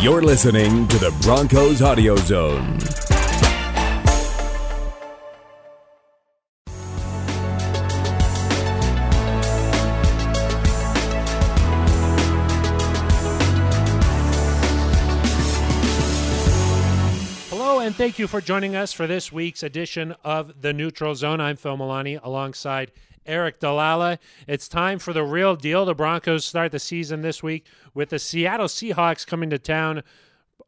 You're listening to the Broncos Audio Zone. Hello, and thank you for joining us for this week's edition of The Neutral Zone. I'm Phil Milani alongside Aric DiLalla. It's time for the real deal. The Broncos start the season this week with the Seattle Seahawks coming to town.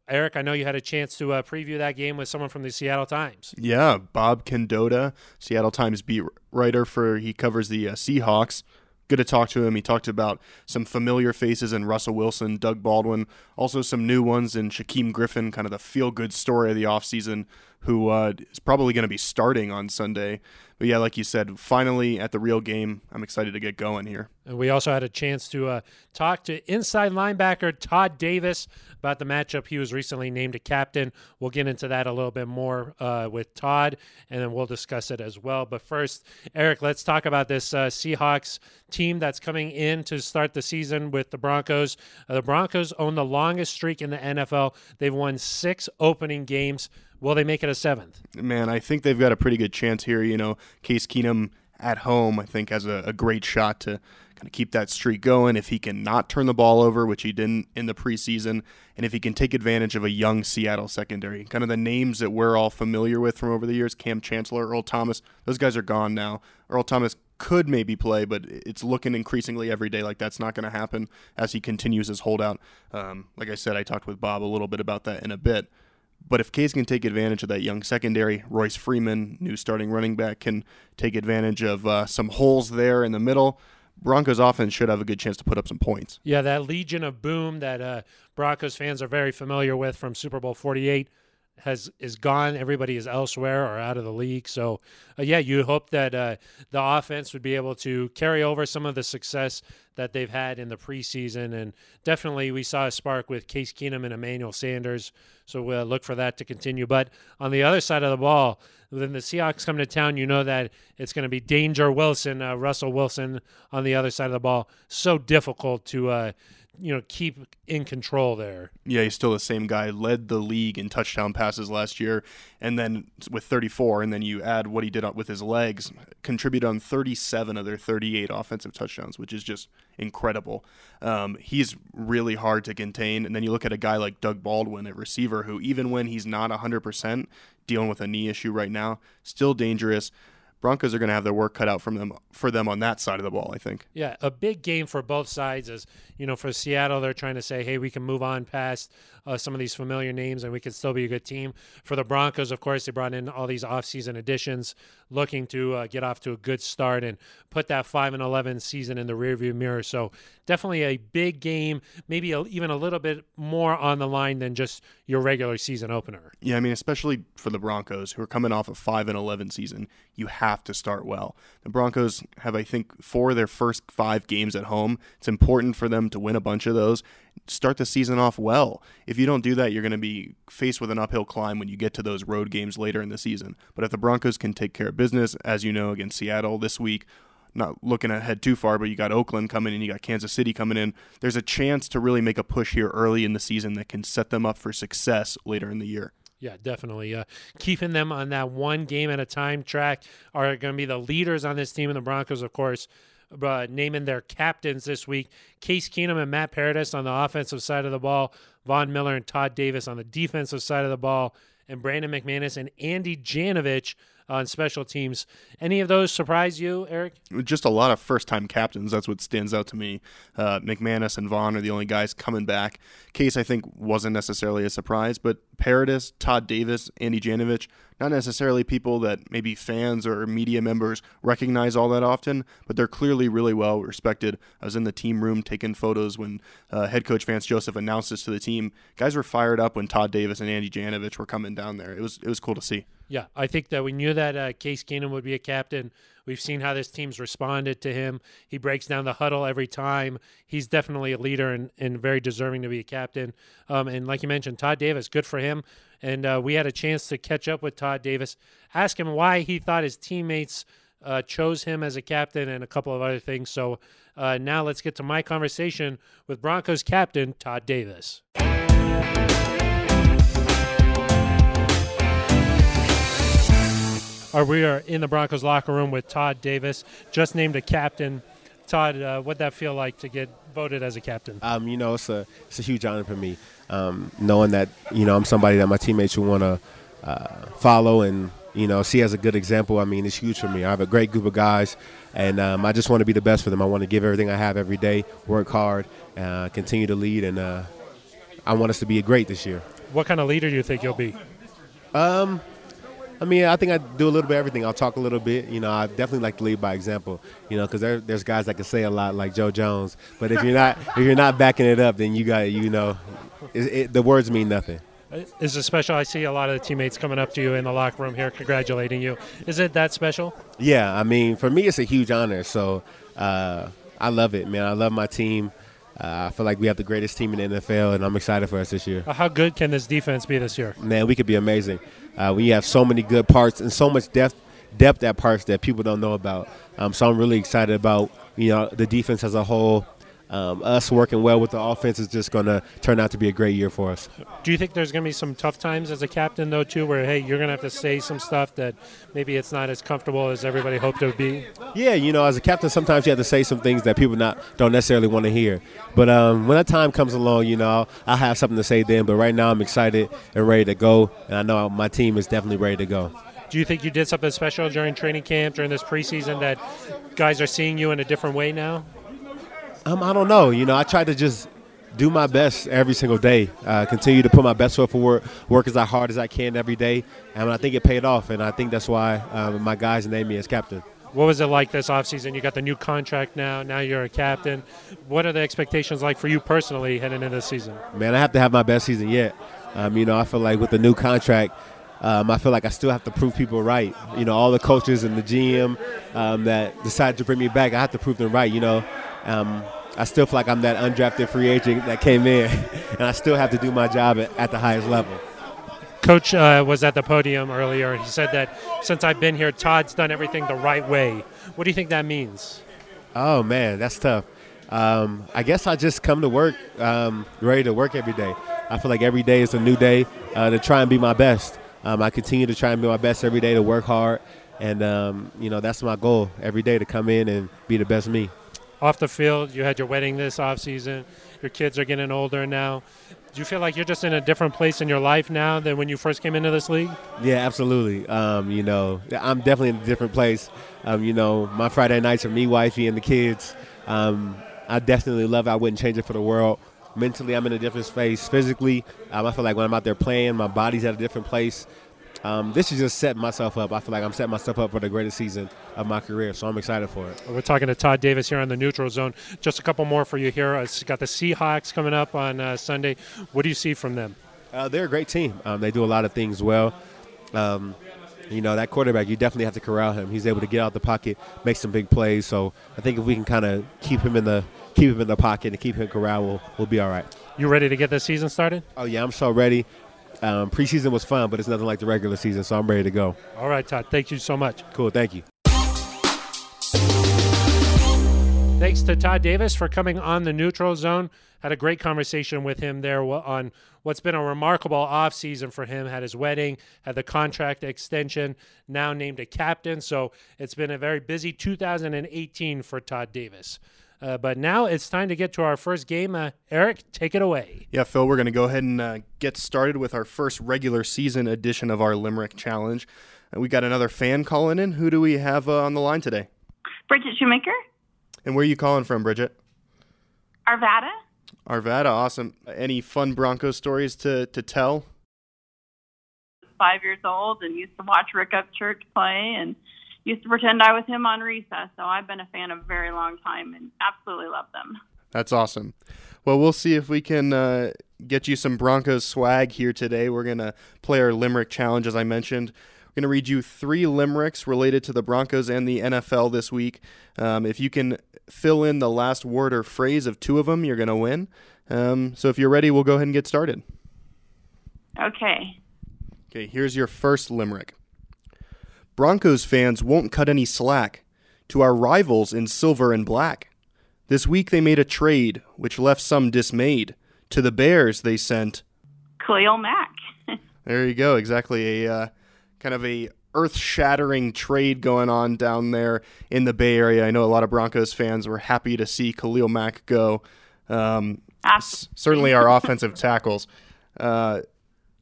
Aric, I know you had a chance to uh, preview that game with someone from the Seattle Times. Yeah, Bob Condotta, Seattle Times beat writer for he covers the uh, Seahawks. Good to talk to him. He talked about some familiar faces in Russell Wilson, Doug Baldwin, also some new ones in Shaquem Griffin, kind of the feel good story of the offseason, who uh, is probably going to be starting on Sunday. But yeah, like you said, finally at the real game, I'm excited to get going here. And we also had a chance to uh, talk to inside linebacker Todd Davis about the matchup. He was recently named a captain. We'll get into that a little bit more uh, with Todd, and then we'll discuss it as well. But first, Aric, let's talk about this uh, Seahawks team that's coming in to start the season with the Broncos. Uh, the Broncos own the longest streak in the NFL. They've won six opening games. Will they make it a seventh? Man, I think they've got a pretty good chance here. You know, Case Keenum at home, I think, has a, a, great shot to kind of keep that streak going. If he can not turn the ball over, which he didn't in the preseason, and if he can take advantage of a young Seattle secondary, kind of the names that we're all familiar with from over the years Kam Chancellor, Earl Thomas, those guys are gone now. Earl Thomas could maybe play, but it's looking increasingly every day like that's not going to happen as he continues his holdout. Um, like I said, I talked with Bob a little bit about that in a bit. But if Case can take advantage of that young secondary, Royce Freeman, new starting running back, can take advantage of uh, some holes there in the middle. Broncos offense should have a good chance to put up some points. Yeah, that Legion of Boom that uh, Broncos fans are very familiar with from Super Bowl 48 has is gone. Everybody is elsewhere or out of the league. So, uh, yeah, you hope that uh, the offense would be able to carry over some of the success that they've had in the preseason. And definitely, we saw a spark with Case Keenum and Emmanuel Sanders. So we'll look for that to continue. But on the other side of the ball, when the Seahawks come to town, you know that it's going to be Danger Wilson, uh, Russell Wilson on the other side of the ball. So difficult to uh, you know keep in control there. Yeah, he's still the same guy. Led the league in touchdown passes last year, and then with 34, and then you add what he did with his legs, contributed on 37 of their 38 offensive touchdowns, which is just incredible. Um, he's really hard to contain, and then you look at a guy like Doug Baldwin at receiver, who even when he's not 100% dealing with a knee issue right now, still dangerous. Broncos are going to have their work cut out from them for them on that side of the ball. I think. Yeah, a big game for both sides. Is you know for Seattle, they're trying to say, hey, we can move on past uh, some of these familiar names and we can still be a good team. For the Broncos, of course, they brought in all these offseason additions, looking to uh, get off to a good start and put that five and eleven season in the rearview mirror. So definitely a big game, maybe a, even a little bit more on the line than just your regular season opener. Yeah, I mean, especially for the Broncos who are coming off a five and eleven season, you have to start well. The Broncos have, I think, four of their first five games at home. It's important for them to win a bunch of those. Start the season off well. If you don't do that, you're going to be faced with an uphill climb when you get to those road games later in the season. But if the Broncos can take care of business, as you know, against Seattle this week, not looking ahead too far, but you got Oakland coming in, you got Kansas City coming in. There's a chance to really make a push here early in the season that can set them up for success later in the year. Yeah, definitely. Uh, keeping them on that one game at a time track are going to be the leaders on this team. And the Broncos, of course, uh, naming their captains this week Case Keenum and Matt Paradis on the offensive side of the ball, Von Miller and Todd Davis on the defensive side of the ball, and Brandon McManus and Andy Janovich on special teams. Any of those surprise you, Aric? Just a lot of first time captains. That's what stands out to me. Uh, McManus and Von are the only guys coming back. Case, I think, wasn't necessarily a surprise, but Paradis, Todd Davis, Andy Janovich, not necessarily people that maybe fans or media members recognize all that often, but they're clearly really well respected. I was in the team room taking photos when uh, head coach Vance Joseph announced this to the team. Guys were fired up when Todd Davis and Andy Janovich were coming down there. It was it was cool to see. Yeah, I think that we knew that uh, Case Keenum would be a captain. We've seen how this team's responded to him. He breaks down the huddle every time. He's definitely a leader and, and very deserving to be a captain. Um, and like you mentioned, Todd Davis, good for him and uh, we had a chance to catch up with Todd Davis, ask him why he thought his teammates uh, chose him as a captain and a couple of other things. So uh, now let's get to my conversation with Broncos captain Todd Davis. Or we are in the Broncos locker room with Todd Davis, just named a captain. Todd, uh, what'd that feel like to get voted as a captain? Um, you know, it's a it's a huge honor for me um, knowing that you know I'm somebody that my teammates will want to uh, follow and you know see as a good example. I mean, it's huge for me. I have a great group of guys, and um, I just want to be the best for them. I want to give everything I have every day, work hard, uh, continue to lead, and uh, I want us to be great this year. What kind of leader do you think you'll be? Um, I mean, I think I do a little bit of everything. I'll talk a little bit. You know, I definitely like to lead by example. You know, because there, there's guys that can say a lot, like Joe Jones. But if you're not if you're not backing it up, then you got you know, it, it, the words mean nothing. Is it special? I see a lot of the teammates coming up to you in the locker room here, congratulating you. Is it that special? Yeah, I mean, for me, it's a huge honor. So uh, I love it, man. I love my team. Uh, I feel like we have the greatest team in the NFL, and I'm excited for us this year. How good can this defense be this year? Man, we could be amazing. Uh, we have so many good parts and so much depth depth at parts that people don't know about. Um, so I'm really excited about you know the defense as a whole. Um, us working well with the offense is just going to turn out to be a great year for us. Do you think there's going to be some tough times as a captain, though, too, where, hey, you're going to have to say some stuff that maybe it's not as comfortable as everybody hoped it would be? Yeah, you know, as a captain, sometimes you have to say some things that people not don't necessarily want to hear. But um, when that time comes along, you know, I'll have something to say then. But right now, I'm excited and ready to go, and I know my team is definitely ready to go. Do you think you did something special during training camp, during this preseason, that guys are seeing you in a different way now? Um, I don't know. You know, I try to just do my best every single day. Uh, continue to put my best foot forward, work as hard as I can every day, and I think it paid off. And I think that's why um, my guys named me as captain. What was it like this offseason? You got the new contract now. Now you're a captain. What are the expectations like for you personally heading into the season? Man, I have to have my best season yet. Um, you know, I feel like with the new contract, um, I feel like I still have to prove people right. You know, all the coaches and the GM um, that decided to bring me back, I have to prove them right. You know, um, I still feel like I'm that undrafted free agent that came in, and I still have to do my job at, at the highest level. Coach uh, was at the podium earlier. And he said that since I've been here, Todd's done everything the right way. What do you think that means? Oh man, that's tough. Um, I guess I just come to work um, ready to work every day. I feel like every day is a new day uh, to try and be my best. Um, I continue to try and be my best every day to work hard, and um, you know that's my goal every day to come in and be the best me off the field. You had your wedding this off season. Your kids are getting older now. Do you feel like you're just in a different place in your life now than when you first came into this league? Yeah, absolutely. Um, you know, I'm definitely in a different place. Um, you know, my Friday nights are me, wifey, and the kids. Um, I definitely love it. I wouldn't change it for the world. Mentally, I'm in a different space. Physically, um, I feel like when I'm out there playing, my body's at a different place um, this is just setting myself up. I feel like I'm setting myself up for the greatest season of my career, so I'm excited for it. We're talking to Todd Davis here on the neutral zone. Just a couple more for you here. It's got the Seahawks coming up on uh, Sunday. What do you see from them? Uh, they're a great team. Um, they do a lot of things well. Um, you know that quarterback, you definitely have to corral him. He's able to get out the pocket, make some big plays. So I think if we can kind of keep him in the keep him in the pocket and keep him corral, we'll, we'll be all right. You ready to get the season started? Oh yeah, I'm so ready. Um, preseason was fun, but it's nothing like the regular season, so I'm ready to go. All right, Todd. Thank you so much. Cool. Thank you. Thanks to Todd Davis for coming on the neutral zone. Had a great conversation with him there on what's been a remarkable offseason for him. Had his wedding, had the contract extension, now named a captain. So it's been a very busy 2018 for Todd Davis. Uh, but now it's time to get to our first game. Uh, Aric, take it away. Yeah, Phil, we're going to go ahead and uh, get started with our first regular season edition of our Limerick Challenge. we got another fan calling in. Who do we have uh, on the line today? Bridget Shoemaker. And where are you calling from, Bridget? Arvada. Arvada, awesome. Any fun Broncos stories to, to tell? Five years old and used to watch Rick Upchurch play and – used to pretend I was him on recess. So I've been a fan of a very long time and absolutely love them. That's awesome. Well, we'll see if we can uh, get you some Broncos swag here today. We're going to play our Limerick Challenge, as I mentioned. We're going to read you three limericks related to the Broncos and the NFL this week. Um, if you can fill in the last word or phrase of two of them, you're going to win. Um, so if you're ready, we'll go ahead and get started. Okay. Okay, here's your first limerick. Broncos fans won't cut any slack to our rivals in silver and black. This week they made a trade which left some dismayed. To the Bears they sent Khalil Mack. there you go, exactly a uh, kind of a earth shattering trade going on down there in the Bay Area. I know a lot of Broncos fans were happy to see Khalil Mack go. Um, s- certainly our offensive tackles. Uh,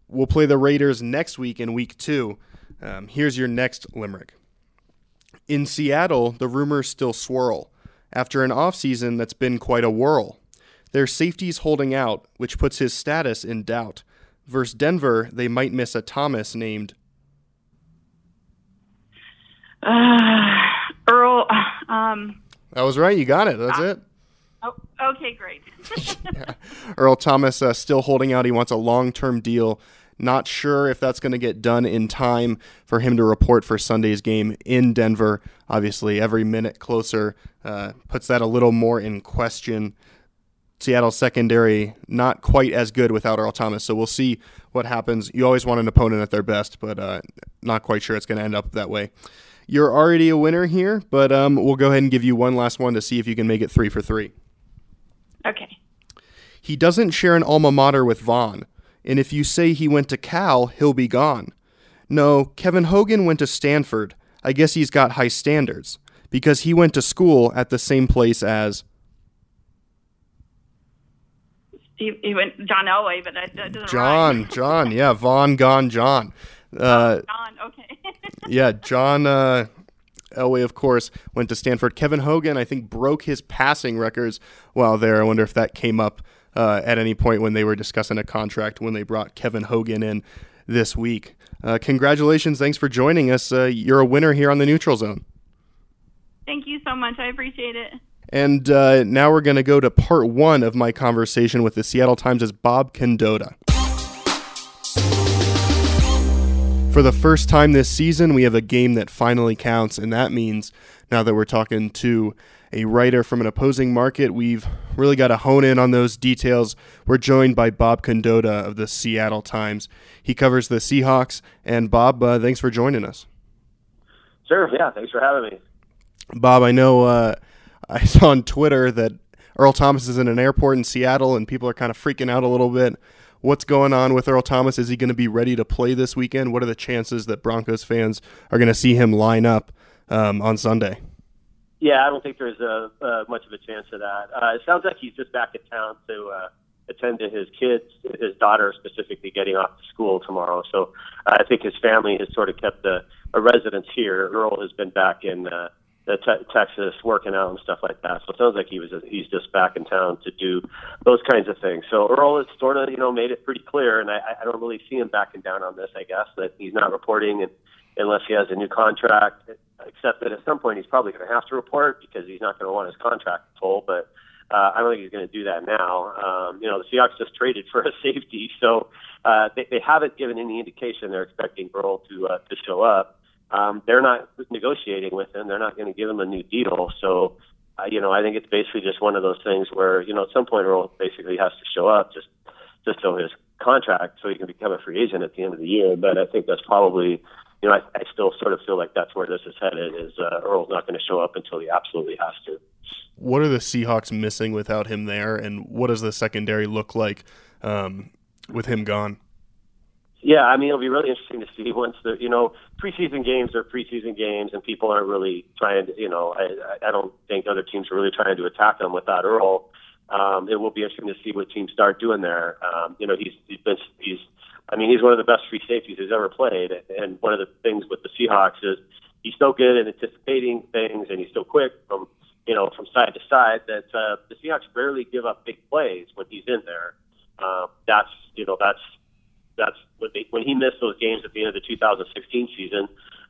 we'll play the Raiders next week in week two. Um, here's your next limerick. In Seattle, the rumors still swirl after an offseason that's been quite a whirl. Their safety's holding out, which puts his status in doubt. Versus Denver, they might miss a Thomas named Uh, Earl. Um, That was right. You got it. That's it. oh, okay, great. Earl Thomas uh, still holding out. He wants a long term deal. Not sure if that's going to get done in time for him to report for Sunday's game in Denver. Obviously, every minute closer uh, puts that a little more in question. Seattle secondary not quite as good without Earl Thomas, so we'll see what happens. You always want an opponent at their best, but uh, not quite sure it's going to end up that way. You're already a winner here, but um, we'll go ahead and give you one last one to see if you can make it three for three. okay. He doesn't share an alma mater with Von, and if you say he went to Cal, he'll be gone. No, Kevin Hogan went to Stanford. I guess he's got high standards because he went to school at the same place as. He, he went John Elway, but that, that John, rhyme. John, yeah, Von gone John. Uh, John. Okay. yeah, John uh, Elway, of course, went to Stanford. Kevin Hogan, I think, broke his passing records while there. I wonder if that came up uh, at any point when they were discussing a contract when they brought Kevin Hogan in this week. Uh, congratulations. Thanks for joining us. Uh, you're a winner here on the Neutral Zone. Thank you so much. I appreciate it. And uh, now we're going to go to part one of my conversation with the Seattle Times' is Bob Condotta. For the first time this season, we have a game that finally counts, and that means now that we're talking to a writer from an opposing market, we've really got to hone in on those details. We're joined by Bob Condotta of the Seattle Times. He covers the Seahawks, and Bob, uh, thanks for joining us. Sure. Yeah. Thanks for having me. Bob, I know uh, I saw on Twitter that Earl Thomas is in an airport in Seattle, and people are kind of freaking out a little bit. What's going on with Earl Thomas? Is he going to be ready to play this weekend? What are the chances that Broncos fans are going to see him line up um, on Sunday? Yeah, I don't think there's a, uh, much of a chance of that. Uh, it sounds like he's just back in town to uh, attend to his kids, his daughter specifically getting off to school tomorrow. So uh, I think his family has sort of kept a, a residence here. Earl has been back in uh, te- Texas working out and stuff like that. So it sounds like he was he's just back in town to do those kinds of things. So Earl has sort of you know made it pretty clear, and I, I don't really see him backing down on this. I guess that he's not reporting and unless he has a new contract. Except that at some point he's probably going to have to report because he's not going to want his contract pulled. But uh, I don't think he's going to do that now. Um, you know, the Seahawks just traded for a safety, so uh, they, they haven't given any indication they're expecting Earl to uh, to show up. Um, they're not negotiating with him. They're not going to give him a new deal. So, uh, you know, I think it's basically just one of those things where you know at some point Earl basically has to show up just just so his contract so he can become a free agent at the end of the year. But I think that's probably you know, I, I still sort of feel like that's where this is headed. Is uh, Earl's not going to show up until he absolutely has to. What are the Seahawks missing without him there, and what does the secondary look like um, with him gone? Yeah, I mean, it'll be really interesting to see once the you know preseason games are preseason games, and people aren't really trying to you know I I don't think other teams are really trying to attack them without Earl. Um, it will be interesting to see what teams start doing there. Um, you know, he's he's been he's I mean, he's one of the best free safeties who's ever played. And one of the things with the Seahawks is he's so good at anticipating things, and he's so quick from you know from side to side that uh, the Seahawks rarely give up big plays when he's in there. Uh, that's you know that's that's when they when he missed those games at the end of the 2016 season.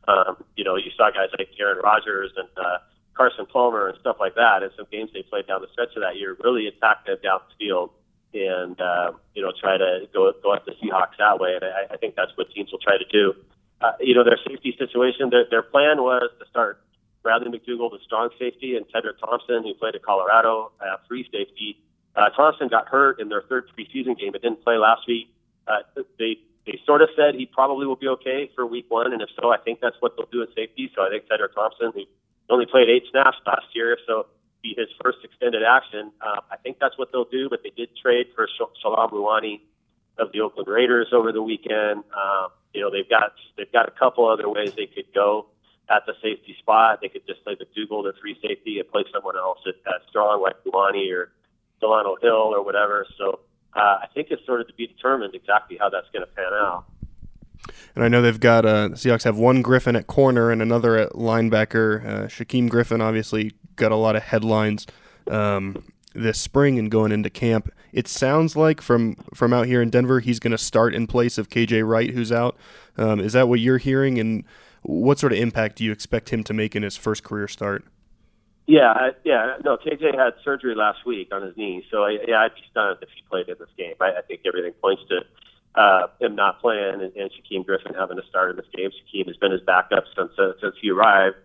Um, you know, you saw guys like Aaron Rodgers and uh, Carson Palmer and stuff like that, and some games they played down the stretch of that year really attacked them down the field and uh, you know try to go go at the Seahawks that way. And I, I think that's what teams will try to do. Uh, you know, their safety situation. Their, their plan was to start Bradley McDougald, the strong safety, and Tedric Thompson, who played at Colorado, uh, free safety. Uh, Thompson got hurt in their third preseason game, but didn't play last week. Uh, they they sort of said he probably will be okay for week one, and if so, I think that's what they'll do at safety. So I think Tedric Thompson, who only played eight snaps last year, so be his first extended action. Uh, I think that's what they'll do, but they did trade for Shalom Luani of the Oakland Raiders over the weekend. Um, you know they've got they've got a couple other ways they could go at the safety spot. They could just play the Dougal, the free safety, and play someone else at, at strong like Luani or Delano Hill or whatever. So uh, I think it's sort of to be determined exactly how that's going to pan out. And I know they've got uh, the Seahawks have one Griffin at corner and another at linebacker. Uh, Shaquem Griffin obviously got a lot of headlines um, this spring and going into camp. It sounds like from from out here in Denver, he's going to start in place of KJ Wright, who's out. Um, is that what you're hearing? And what sort of impact do you expect him to make in his first career start? Yeah, I, yeah. No, KJ had surgery last week on his knee, so I, yeah, I'd be stunned if he played in this game. I, I think everything points to uh, him not playing and, and Shaquem Griffin having to start in this game. Shaquem has been his backup since uh, since he arrived.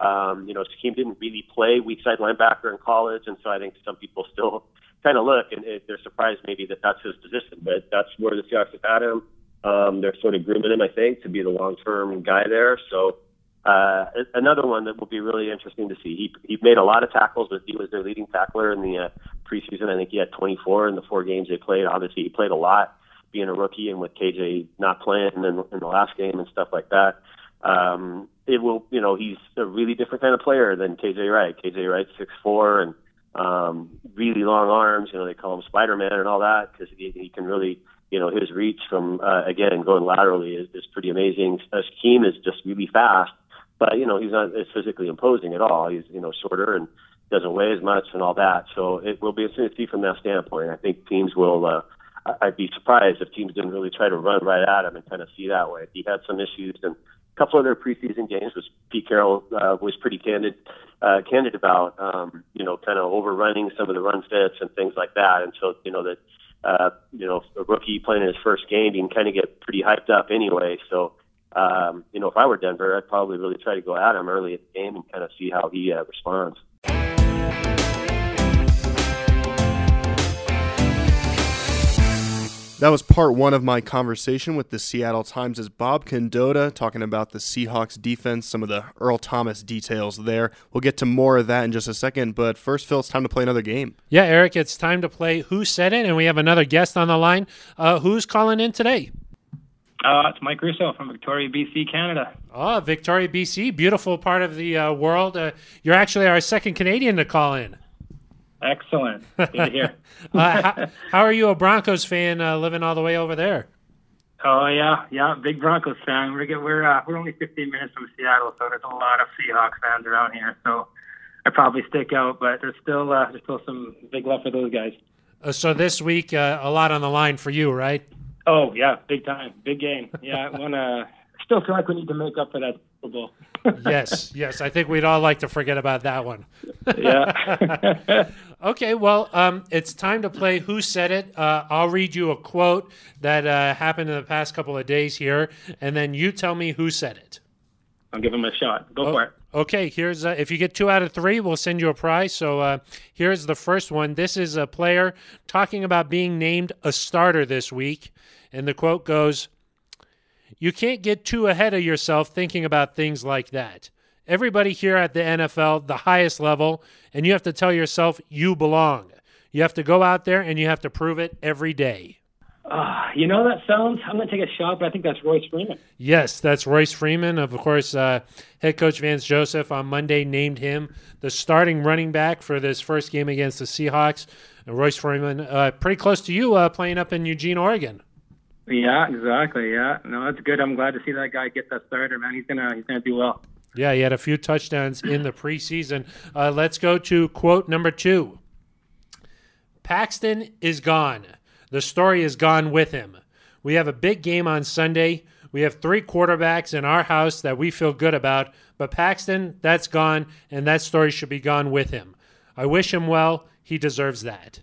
Um, you know, Shaquem didn't really play weak side linebacker in college, and so I think some people still kind of look and they're surprised maybe that that's his position, but that's where the Seahawks have had him. Um, they're sort of grooming him, I think, to be the long term guy there. So uh, another one that will be really interesting to see. He he made a lot of tackles, but he was their leading tackler in the uh, preseason. I think he had 24 in the four games they played. Obviously, he played a lot being a rookie and with KJ not playing in, in the last game and stuff like that. Um, it will, you know, he's a really different kind of player than KJ Wright. KJ Wright's six four and um, really long arms. You know, they call him Spider Man and all that because he, he can really you know, his reach from uh, again going laterally is, is pretty amazing. Shaquem is just really fast, but you know he's not as physically imposing at all. He's you know shorter and doesn't weigh as much and all that. So it will be interesting to see from that standpoint. I think teams will. Uh, I'd be surprised if teams didn't really try to run right at him and kind of see that way. He had some issues and a couple of their preseason games, which Pete Carroll uh, was pretty candid, uh, candid about. Um, you know, kind of overrunning some of the run fits and things like that. And so you know that uh, you know, a rookie playing in his first game, you can kind of get pretty hyped up anyway. So, um, you know, if I were Denver, I'd probably really try to go at him early at the game and kind of see how he uh, responds. That was part one of my conversation with the Seattle Times' Bob Condotta talking about the Seahawks defense, some of the Earl Thomas details there. We'll get to more of that in just a second, but first, Phil, it's time to play another game. Yeah, Aric, it's time to play Who Said It, and we have another guest on the line. Uh, who's calling in today? Uh, it's Mike Russo from Victoria, BC, Canada. Oh, Victoria, BC, beautiful part of the uh, world. Uh, you're actually our second Canadian to call in. Excellent. Good to hear. uh, how, how, are you a Broncos fan uh, living all the way over there? Oh yeah, yeah, big Broncos fan. We're get, we're uh, we're only 15 minutes from Seattle, so there's a lot of Seahawks fans around here. So I probably stick out, but there's still uh, there's still some big love for those guys. Uh, so this week, uh, a lot on the line for you, right? Oh yeah, big time, big game. Yeah, I wanna. Still feel like we need to make up for that Super Bowl. yes, yes. I think we'd all like to forget about that one. yeah. okay, well, um, it's time to play Who Said It. Uh, I'll read you a quote that uh, happened in the past couple of days here, and then you tell me who said it. I'll give him a shot. Go oh, for it. Okay, here's uh, if you get two out of three, we'll send you a prize. So uh, here's the first one. This is a player talking about being named a starter this week, and the quote goes. You can't get too ahead of yourself thinking about things like that. Everybody here at the NFL, the highest level, and you have to tell yourself you belong. You have to go out there and you have to prove it every day. Uh, you know that sounds. I'm going to take a shot, but I think that's Royce Freeman. Yes, that's Royce Freeman. Of course, uh, head coach Vance Joseph on Monday named him the starting running back for this first game against the Seahawks. And Royce Freeman, uh, pretty close to you, uh, playing up in Eugene, Oregon. Yeah, exactly. Yeah, no, that's good. I'm glad to see that guy get that starter, man. He's gonna he's gonna do well. Yeah, he had a few touchdowns in the preseason. Uh, let's go to quote number two. Paxton is gone. The story is gone with him. We have a big game on Sunday. We have three quarterbacks in our house that we feel good about, but Paxton, that's gone, and that story should be gone with him. I wish him well. He deserves that.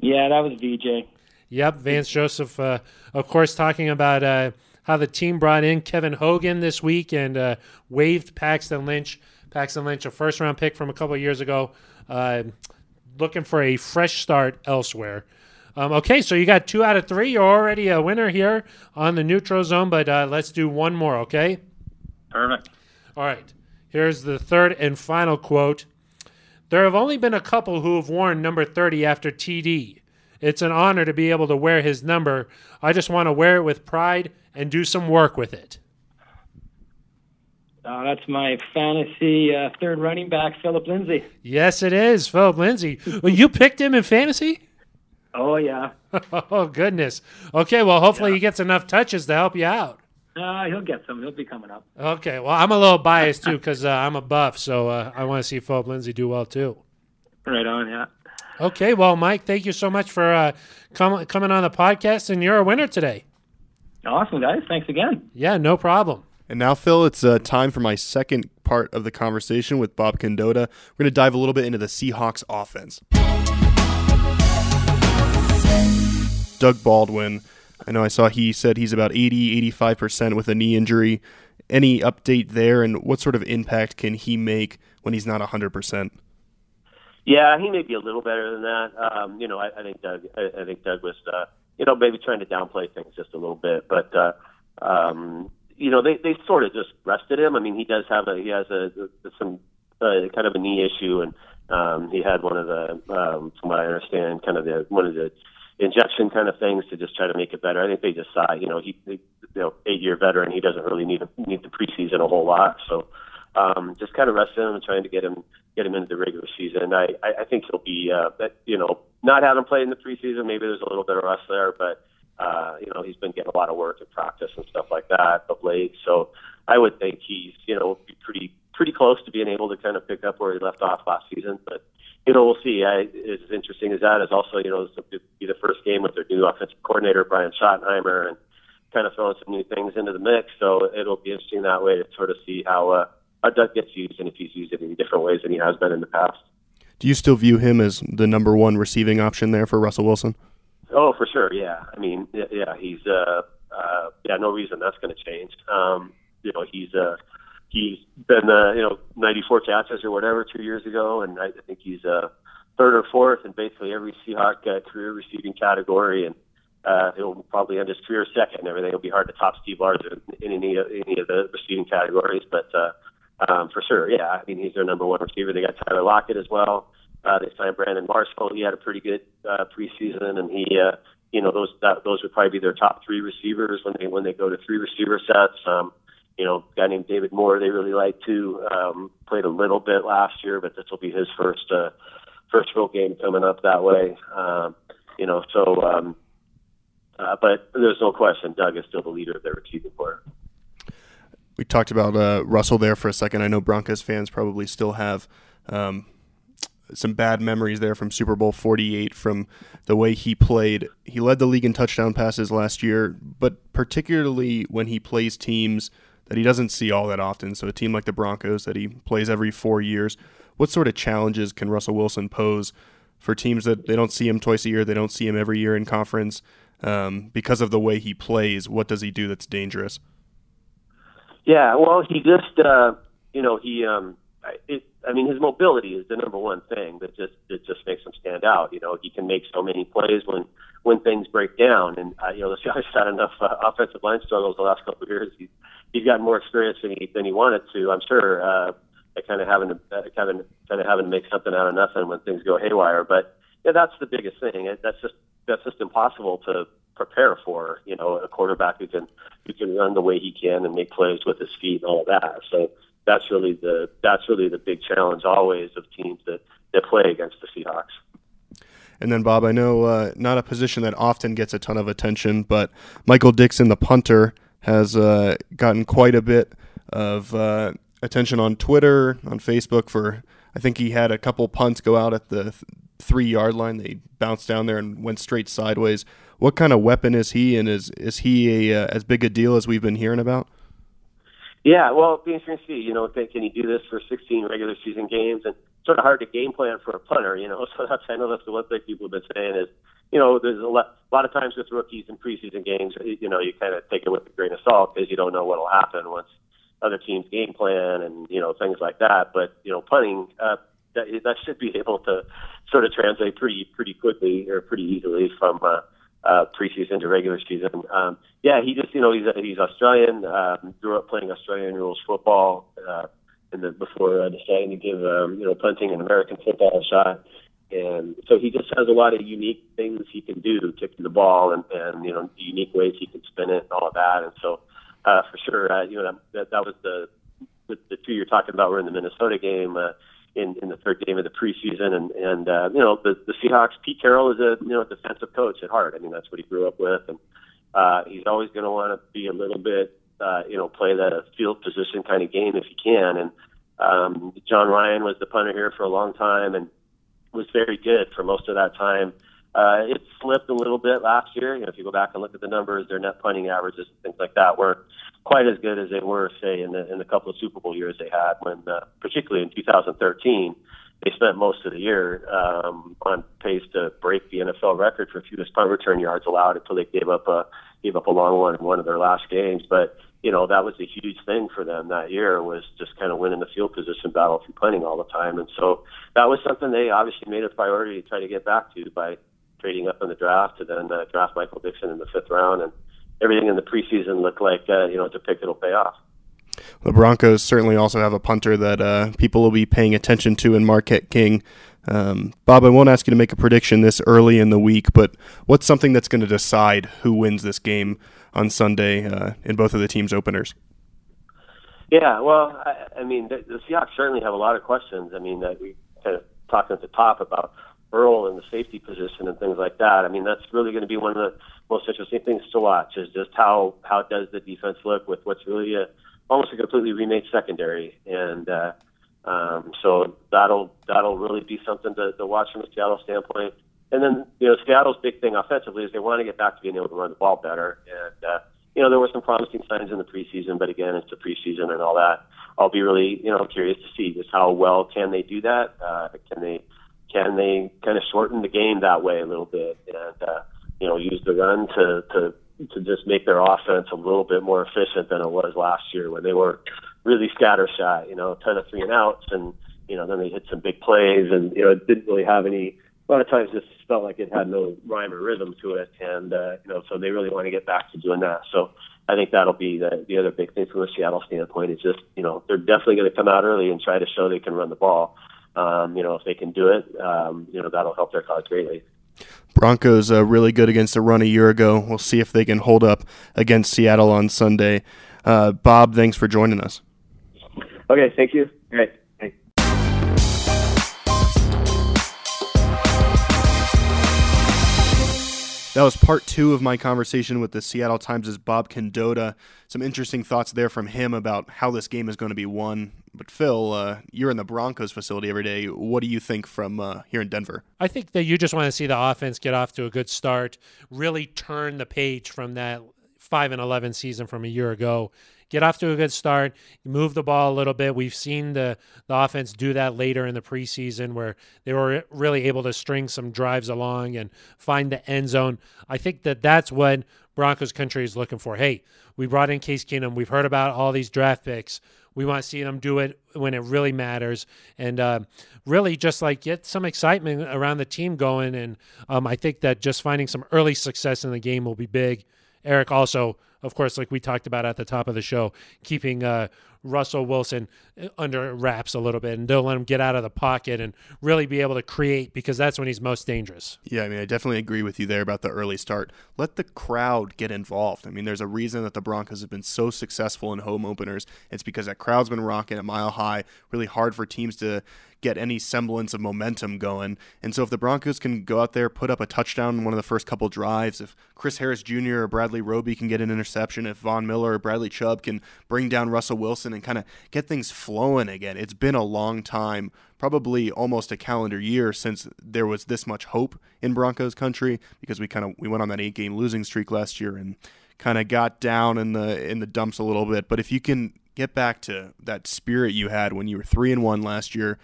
Yeah, that was VJ. Yep, Vance Joseph, uh, of course, talking about uh, how the team brought in Kevin Hogan this week and uh, waived Paxton Lynch. Paxton Lynch, a first round pick from a couple years ago, uh, looking for a fresh start elsewhere. Um, okay, so you got two out of three. You're already a winner here on the neutral zone, but uh, let's do one more, okay? Perfect. All right. Here's the third and final quote. There have only been a couple who have worn number 30 after TD It's an honor to be able to wear his number. I just want to wear it with pride and do some work with it. Uh, that's my fantasy uh, third running back, Philip Lindsay. Yes, it is Philip Lindsay. Well, you picked him in fantasy. Oh yeah. oh goodness. Okay, well, hopefully Yeah. he gets enough touches to help you out. Uh, he'll get some. He'll be coming up. Okay, well, I'm a little biased too because uh, I'm a buff, so uh, I want to see Philip Lindsay do well too. Right on. Yeah. Okay, well, Mike, thank you so much for uh, com- coming on the podcast, and you're a winner today. Awesome guys. Thanks again. Yeah, no problem. And now, Phil, it's uh, time for my second part of the conversation with Bob Condotta. We're going to dive a little bit into the Seahawks offense. Doug Baldwin, I know I saw he said he's about 80, 85% with a knee injury. Any update there, and what sort of impact can he make when he's not 100%? Yeah, he may be a little better than that. Um, you know, I, I think Doug. I, I think Doug was, uh, you know, maybe trying to downplay things just a little bit, but uh, um, you know, they they sort of just rested him. I mean, he does have a he has a, some uh, kind of a knee issue, and um, he had one of the, um, from what I understand, kind of the one of the injection kind of things to just try to make it better. I think they just saw, you know, he, he you know, eight year veteran, he doesn't really need need the preseason a whole lot, so um, just kind of resting him and trying to get him get him into the regular season. I I, think he'll be, uh, you know, not have him play in the preseason. Maybe there's a little bit of rust there, but uh, you know, he's been getting a lot of work and practice and stuff like that of late. So I would think he's, you know, be pretty pretty close to being able to kind of pick up where he left off last season. But you know, we'll see. I, as interesting as that is also, you know, this will be the first game with their new offensive coordinator Brian Schottenheimer and kind of throwing some new things into the mix. So it'll be interesting that way to sort of see how uh, how Doug gets used and if he's used it in different ways than he has been in the past. Do you still view him as the number one receiving option there for Russell Wilson? Oh, for sure. Yeah. I mean, yeah, he's, uh, uh, yeah, no reason that's going to change. Um, you know, he's, uh, he's been, uh, you know, 94 catches or whatever two years ago. And I, I think he's, uh, third or fourth in basically every Seahawk uh, career receiving category. And, uh, he'll probably end his career second. Everything will be hard to top Steve Largent in any, any of the receiving categories, but, uh, um, for sure, yeah. I mean, he's their number one receiver. They got Tyler Lockett as well. Uh, they signed Brandon Marshall. He had a pretty good uh, preseason, and he, uh, you know, those that, those would probably be their top three receivers when they when they go to three receiver sets. Um, you know, a guy named David Moore they really like too. Um, played a little bit last year, but this will be his first uh, first real game coming up that way. Um, you know, so um, uh, but there's no question Doug is still the leader of their receiving corps. We talked about uh, Russell there for a second. I know Broncos fans probably still have um, some bad memories there from Super Bowl 48 from the way he played. He led the league in touchdown passes last year, but particularly when he plays teams that he doesn't see all that often. So a team like the Broncos that he plays every four years. What sort of challenges can Russell Wilson pose for teams that they don't see him twice a year, they don't see him every year in conference um, because of the way he plays? What does he do that's dangerous? Yeah, well, he just, uh, you know, he, um, it, I mean, his mobility is the number one thing that just that just makes him stand out. You know, he can make so many plays when when things break down, and uh, you know, this guy's had enough uh, offensive line struggles the last couple of years. He's he's gotten more experience than he than he wanted to. I'm sure. Uh, at kind of having to uh, kind of kind of having to make something out of nothing when things go haywire. But yeah, that's the biggest thing. That's just that's just impossible to prepare for. You know, a quarterback who can who can run the way he can and make plays with his feet and all that. So that's really the that's really the big challenge always of teams that that play against the Seahawks. And then, Bob, I know uh, not a position that often gets a ton of attention, but Michael Dickson, the punter, has uh, gotten quite a bit of uh, attention on Twitter, on Facebook. For I think he had a couple punts go out at the th- three yard line. They bounced down there and went straight sideways. What kind of weapon is he, and is is he a, uh, as big a deal as we've been hearing about? Yeah, well, it'd be interesting to see. You know, can, can he do this for 16 regular season games? And sort of hard to game plan for a punter. You know, so that's I know that's the one thing people have been saying is, you know, there's a lot, a lot of times with rookies in preseason games, you know, you kind of take it with a grain of salt because you don't know what'll happen once other teams game plan and you know things like that. But you know, punting uh, that that should be able to sort of translate pretty pretty quickly or pretty easily from. Uh, uh, preseason to regular season. Um, yeah, he just you know he's he's Australian. Um, grew up playing Australian rules football uh, in the before uh, deciding to give um, you know punting an American football a shot. and so he just has a lot of unique things he can do, kicking the ball, and and you know unique ways he can spin it and all of that. And so uh, for sure, uh, you know that that was the the, the two you're talking about were in the Minnesota game. Uh, in, in the third game of the preseason, and and uh, you know the the Seahawks. Pete Carroll is a you know defensive coach at heart. I mean that's what he grew up with, and uh, he's always going to want to be a little bit uh, you know play that field position kind of game if he can. And um, Jon Ryan was the punter here for a long time, and was very good for most of that time. Uh, it slipped a little bit last year. You know, if you go back and look at the numbers, their net punting averages and things like that weren't quite as good as they were, say, in the in the couple of Super Bowl years they had. When, uh, particularly in 2013, they spent most of the year um, on pace to break the NFL record for fewest punt return yards allowed until they gave up a gave up a long one in one of their last games. But you know that was a huge thing for them that year was just kind of winning the field position battle through punting all the time, and so that was something they obviously made a priority to try to get back to by trading up in the draft to then uh, draft Michael Dickson in the fifth round, and everything in the preseason looked like uh, you know depicted will pay off. The Broncos certainly also have a punter that uh, people will be paying attention to in Marquette King. Um, Bob, I won't ask you to make a prediction this early in the week, but what's something that's going to decide who wins this game on Sunday uh, in both of the teams' openers? Yeah, well, I, I mean, the, the Seahawks certainly have a lot of questions. I mean, that we kind of talked at the top about Earl and the safety position and things like that. I mean, that's really going to be one of the most interesting things to watch is just how how does the defense look with what's really a almost a completely remade secondary, and uh, um, so that'll that'll really be something to, to watch from a Seattle standpoint. And then you know Seattle's big thing offensively is they want to get back to being able to run the ball better, and uh, you know there were some promising signs in the preseason, but again it's the preseason and all that. I'll be really you know curious to see just how well can they do that. Uh, can they can they kind of shorten the game that way a little bit and uh, you know use the run to to to just make their offense a little bit more efficient than it was last year when they were really scattershot, you know, a ton of three and outs and you know, then they hit some big plays and you know, it didn't really have any a lot of times this felt like it had no rhyme or rhythm to it and uh, you know, so they really want to get back to doing that. So I think that'll be the the other big thing from a Seattle standpoint is just, you know, they're definitely going to come out early and try to show they can run the ball. Um, you know, if they can do it, um, you know, that'll help their cause greatly. Broncos uh, really good against the run a year ago. We'll see if they can hold up against Seattle on Sunday. Uh, Bob, thanks for joining us. Okay, thank you. All right. That was part two of my conversation with the Seattle Times' Bob Condotta. Some interesting thoughts there from him about how this game is going to be won. But Phil, uh, you're in the Broncos facility every day. What do you think from uh, here in Denver? I think that you just want to see the offense get off to a good start, really turn the page from that five and eleven season from a year ago, get off to a good start, move the ball a little bit. We've seen the, the offense do that later in the preseason where they were really able to string some drives along and find the end zone. I think that that's what Broncos country is looking for. Hey, we brought in Case Keenum. We've heard about all these draft picks. We want to see them do it when it really matters, and uh, really just like get some excitement around the team going. And um, I think that just finding some early success in the game will be big. Aric also of course, like we talked about at the top of the show, keeping uh, Russell Wilson uh, under wraps a little bit and don't let him get out of the pocket and really be able to create because that's when he's most dangerous. Yeah, I mean, I definitely agree with you there about the early start. Let the crowd get involved. I mean, there's a reason that the Broncos have been so successful in home openers. It's because that crowd's been rocking at mile high, really hard for teams to get any semblance of momentum going. And so if the Broncos can go out there, put up a touchdown in one of the first couple drives, if Chris Harris Jr. or Bradley Roby can get an interception, if Von Miller or Bradley Chubb can bring down Russell Wilson and kind of get things flowing again. It's been a long time, probably almost a calendar year since there was this much hope in Broncos country because we kind of we went on that eight game losing streak last year and kind of got down in the in the dumps a little bit. But if you can get back to that spirit you had when you were 3 and 1 last year,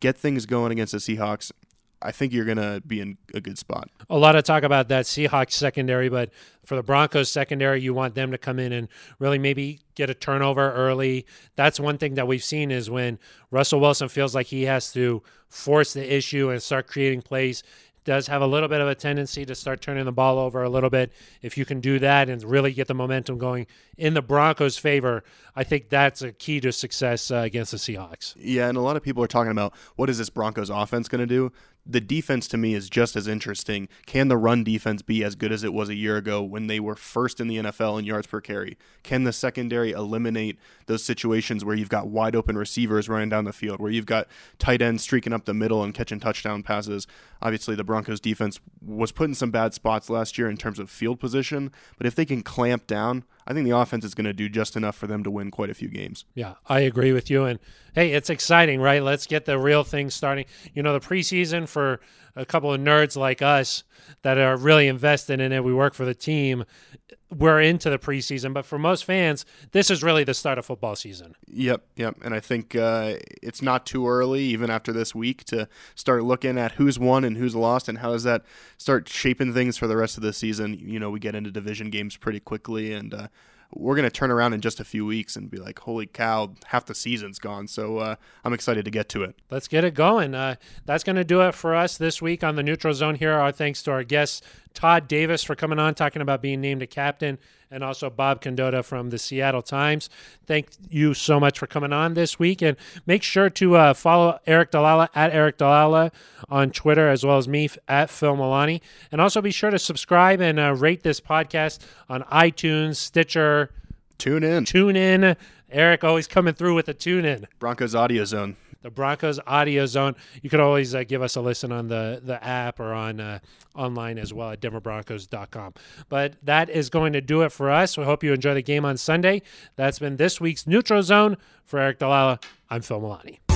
get things going against the Seahawks. I think you're going to be in a good spot. A lot of talk about that Seahawks secondary, but for the Broncos secondary, you want them to come in and really maybe get a turnover early. That's one thing that we've seen is when Russell Wilson feels like he has to force the issue and start creating plays does have a little bit of a tendency to start turning the ball over a little bit. If you can do that and really get the momentum going in the Broncos' favor, I think that's a key to success uh, against the Seahawks. Yeah, and a lot of people are talking about what is this Broncos offense going to do? the defense to me is just as interesting. Can the run defense be as good as it was a year ago when they were first in the NFL in yards per carry? Can the secondary eliminate those situations where you've got wide open receivers running down the field, where you've got tight ends streaking up the middle and catching touchdown passes? Obviously, the Broncos defense was put in some bad spots last year in terms of field position, but if they can clamp down, I think the offense is going to do just enough for them to win quite a few games. Yeah, I agree with you. And hey, it's exciting, right? Let's get the real thing starting. You know, the preseason for a couple of nerds like us that are really invested in it, we work for the team. We're into the preseason, but for most fans, this is really the start of football season. Yep, yep. And I think uh, it's not too early, even after this week, to start looking at who's won and who's lost, and how does that start shaping things for the rest of the season. You know, we get into division games pretty quickly, and uh, we're going to turn around in just a few weeks and be like, holy cow, half the season's gone. So uh, I'm excited to get to it. Let's get it going. Uh, that's going to do it for us this week on the Neutral Zone here. Our thanks to our guests, Todd Davis, for coming on, talking about being named a captain, and also Bob Condotta from the Seattle Times. Thank you so much for coming on this week. And make sure to uh, follow Aric DiLalla at Aric DiLalla on Twitter, as well as me at Phil Milani. And also be sure to subscribe and uh, rate this podcast on iTunes, Stitcher. Tune in. Tune in. Aric always coming through with a tune in. Broncos Audio Zone the Broncos Audio Zone. You could always uh, give us a listen on the the app or on uh, online as well at denverbroncos.com. But that is going to do it for us. We hope you enjoy the game on Sunday. That's been this week's Neutral Zone for Aric DiLalla. I'm Phil Milani.